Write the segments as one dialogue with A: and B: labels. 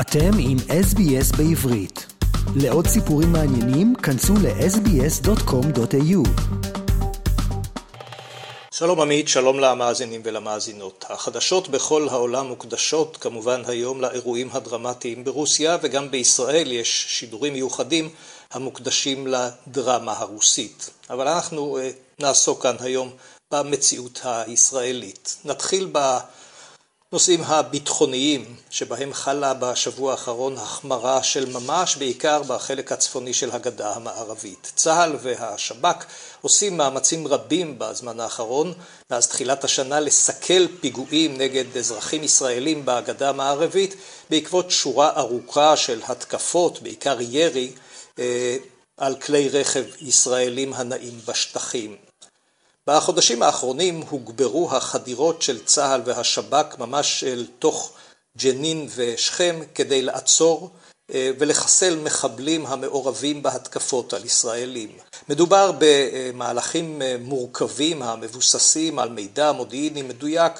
A: אתם עם SBS בעברית. לעוד סיפורים מעניינים, כנסו ל-sbs.com.au.
B: שלום עמית, שלום למאזינים ולמאזינות. החדשות בכל העולם מוקדשות כמובן היום לאירועים הדרמטיים ברוסיה וגם בישראל יש שידורים מיוחדים המוקדשים לדרמה הרוסית. אבל אנחנו אה, נעסוק כאן היום במציאות הישראלית. נתחיל ב... נושאים הביטחוניים שבהם חלה בשבוע האחרון החמרה של ממש בעיקר בחלק הצפוני של הגדה המערבית. צה"ל והשב"כ עושים מאמצים רבים בזמן האחרון מאז תחילת השנה לסכל פיגועים נגד אזרחים ישראלים בגדה המערבית בעקבות שורה ארוכה של התקפות בעיקר ירי אה, על כלי רכב ישראלים הנעים בשטחים. בחודשים האחרונים הוגברו החדירות של צה"ל והשב"כ ממש אל תוך ג'נין ושכם כדי לעצור אה, ולחסל מחבלים המעורבים בהתקפות על ישראלים. מדובר במהלכים אה, מורכבים המבוססים על מידע מודיעיני מדויק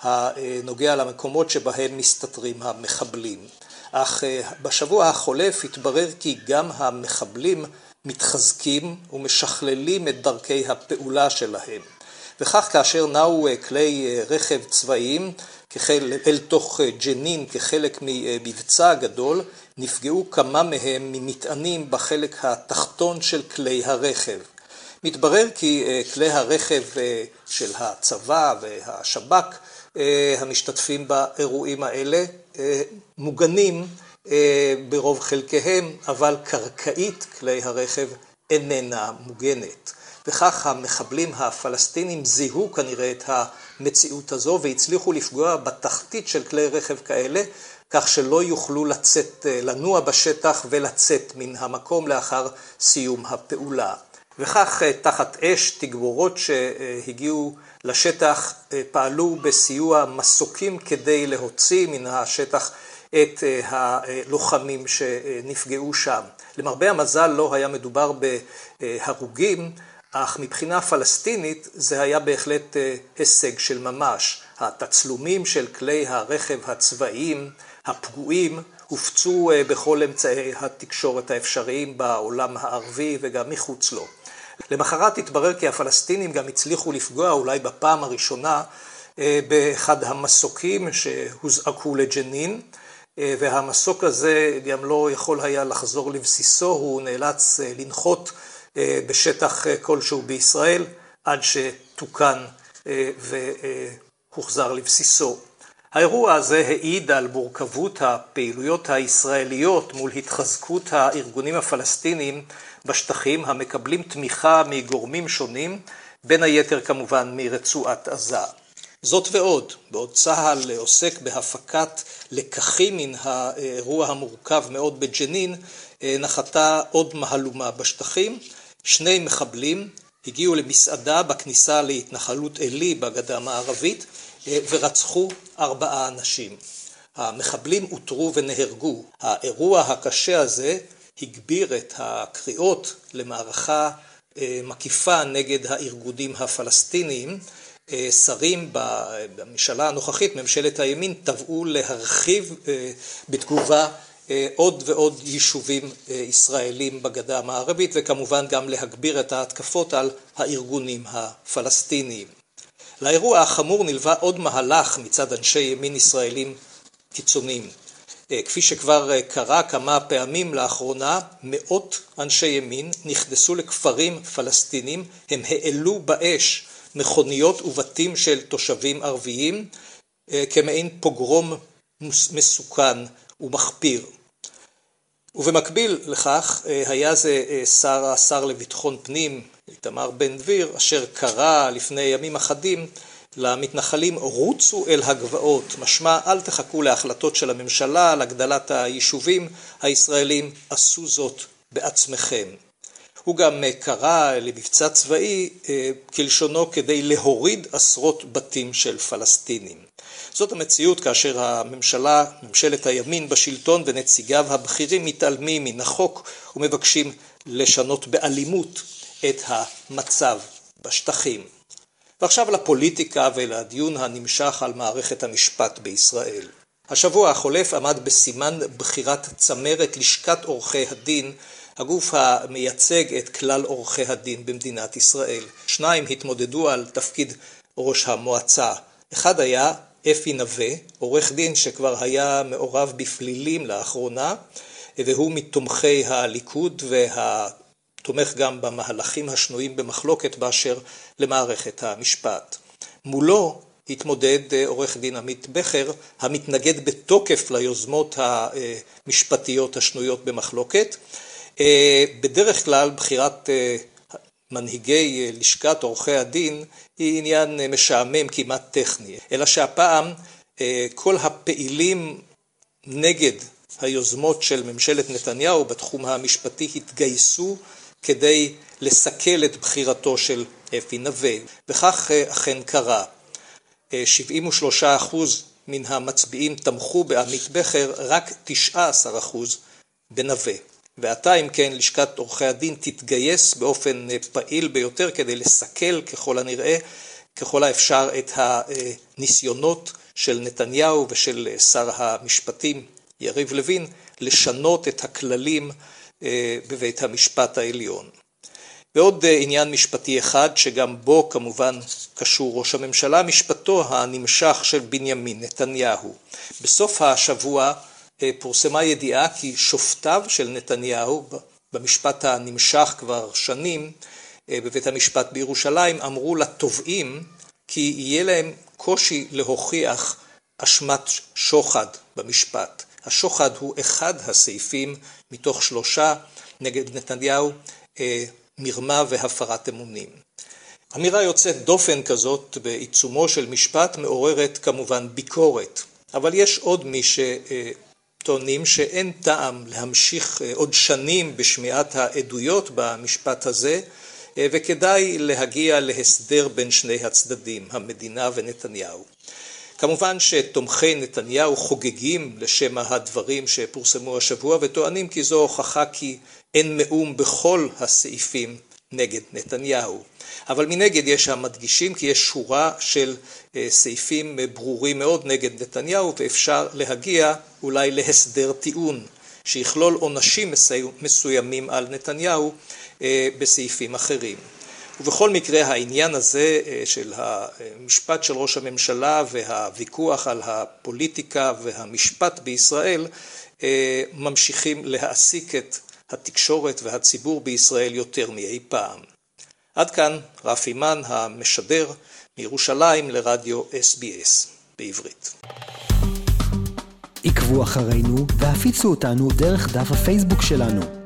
B: הנוגע למקומות שבהם מסתתרים המחבלים. אך אה, בשבוע החולף התברר כי גם המחבלים מתחזקים ומשכללים את דרכי הפעולה שלהם. וכך כאשר נעו אה, כלי אה, רכב צבאיים כחל, אל תוך אה, ג'נין כחלק ממבצע גדול, נפגעו כמה מהם ממטענים בחלק התחתון של כלי הרכב. מתברר כי כלי הרכב של הצבא והשב"כ המשתתפים באירועים האלה מוגנים ברוב חלקיהם, אבל קרקעית כלי הרכב איננה מוגנת. וכך המחבלים הפלסטינים זיהו כנראה את המציאות הזו והצליחו לפגוע בתחתית של כלי רכב כאלה, כך שלא יוכלו לצאת, לנוע בשטח ולצאת מן המקום לאחר סיום הפעולה. וכך תחת אש תגבורות שהגיעו לשטח פעלו בסיוע מסוקים כדי להוציא מן השטח את הלוחמים שנפגעו שם. למרבה המזל לא היה מדובר בהרוגים, אך מבחינה פלסטינית זה היה בהחלט הישג של ממש. התצלומים של כלי הרכב הצבאיים הפגועים הופצו בכל אמצעי התקשורת האפשריים בעולם הערבי וגם מחוץ לו. למחרת התברר כי הפלסטינים גם הצליחו לפגוע אולי בפעם הראשונה באחד המסוקים שהוזעקו לג'נין והמסוק הזה גם לא יכול היה לחזור לבסיסו, הוא נאלץ לנחות בשטח כלשהו בישראל עד שתוקן והוחזר לבסיסו. האירוע הזה העיד על מורכבות הפעילויות הישראליות מול התחזקות הארגונים הפלסטיניים בשטחים המקבלים תמיכה מגורמים שונים, בין היתר כמובן מרצועת עזה. זאת ועוד, בעוד צה"ל עוסק בהפקת לקחים מן האירוע המורכב מאוד בג'נין, נחתה עוד מהלומה בשטחים. שני מחבלים הגיעו למסעדה בכניסה להתנחלות עלי בגדה המערבית ורצחו ארבעה אנשים. המחבלים אותרו ונהרגו. האירוע הקשה הזה הגביר את הקריאות למערכה מקיפה נגד הארגונים הפלסטיניים. שרים בממשלה הנוכחית, ממשלת הימין, תבעו להרחיב בתגובה עוד ועוד יישובים ישראלים בגדה המערבית וכמובן גם להגביר את ההתקפות על הארגונים הפלסטיניים. לאירוע החמור נלווה עוד מהלך מצד אנשי ימין ישראלים קיצוניים. כפי שכבר קרה כמה פעמים לאחרונה, מאות אנשי ימין נכנסו לכפרים פלסטינים, הם העלו באש מכוניות ובתים של תושבים ערביים כמעין פוגרום מסוכן ומחפיר. ובמקביל לכך היה זה שר, השר לביטחון פנים, איתמר בן גביר, אשר קרא לפני ימים אחדים למתנחלים רוצו אל הגבעות, משמע אל תחכו להחלטות של הממשלה על הגדלת היישובים הישראלים, עשו זאת בעצמכם. הוא גם קרא למבצע צבאי כלשונו כדי להוריד עשרות בתים של פלסטינים. זאת המציאות כאשר הממשלה, ממשלת הימין בשלטון ונציגיו הבכירים מתעלמים מן החוק ומבקשים לשנות באלימות את המצב בשטחים. ועכשיו לפוליטיקה ולדיון הנמשך על מערכת המשפט בישראל. השבוע החולף עמד בסימן בחירת צמרת לשכת עורכי הדין, הגוף המייצג את כלל עורכי הדין במדינת ישראל. שניים התמודדו על תפקיד ראש המועצה. אחד היה אפי נווה, עורך דין שכבר היה מעורב בפלילים לאחרונה, והוא מתומכי הליכוד והתומך גם במהלכים השנויים במחלוקת באשר למערכת המשפט. מולו התמודד אה, עורך דין עמית בכר, המתנגד בתוקף ליוזמות המשפטיות השנויות במחלוקת. אה, בדרך כלל בחירת אה, מנהיגי לשכת עורכי הדין היא עניין משעמם כמעט טכני, אלא שהפעם כל הפעילים נגד היוזמות של ממשלת נתניהו בתחום המשפטי התגייסו כדי לסכל את בחירתו של אפי נווה, וכך אכן קרה. 73 אחוז מן המצביעים תמכו בעמית בכר, רק 19 אחוז בנווה. ועתה אם כן לשכת עורכי הדין תתגייס באופן פעיל ביותר כדי לסכל ככל הנראה, ככל האפשר את הניסיונות של נתניהו ושל שר המשפטים יריב לוין לשנות את הכללים אה, בבית המשפט העליון. ועוד אה, עניין משפטי אחד שגם בו כמובן קשור ראש הממשלה, משפטו הנמשך של בנימין נתניהו. בסוף השבוע אה, פורסמה ידיעה כי שופטיו של נתניהו במשפט הנמשך כבר שנים אה, בבית המשפט בירושלים אמרו לתובעים כי יהיה להם קושי להוכיח אשמת שוחד במשפט. השוחד הוא אחד הסעיפים מתוך שלושה נגד נתניהו מרמה והפרת אמונים. אמירה יוצאת דופן כזאת בעיצומו של משפט מעוררת כמובן ביקורת, אבל יש עוד מי שטוענים שאין טעם להמשיך עוד שנים בשמיעת העדויות במשפט הזה וכדאי להגיע להסדר בין שני הצדדים, המדינה ונתניהו. כמובן שתומכי נתניהו חוגגים לשם הדברים שפורסמו השבוע וטוענים כי זו הוכחה כי אין מאום בכל הסעיפים נגד נתניהו. אבל מנגד יש המדגישים כי יש שורה של אה, סעיפים ברורים מאוד נגד נתניהו ואפשר להגיע אולי להסדר טיעון שיכלול עונשים מסוימים על נתניהו אה, בסעיפים אחרים. ובכל מקרה העניין הזה אה, של המשפט של ראש הממשלה והוויכוח על הפוליטיקה והמשפט בישראל ממשיכים להעסיק את התקשורת והציבור בישראל יותר מאי פעם. עד כאן רפי מן המשדר מירושלים לרדיו SBS בעברית.
A: עקבו אחרינו והפיצו אותנו דרך דף הפייסבוק שלנו.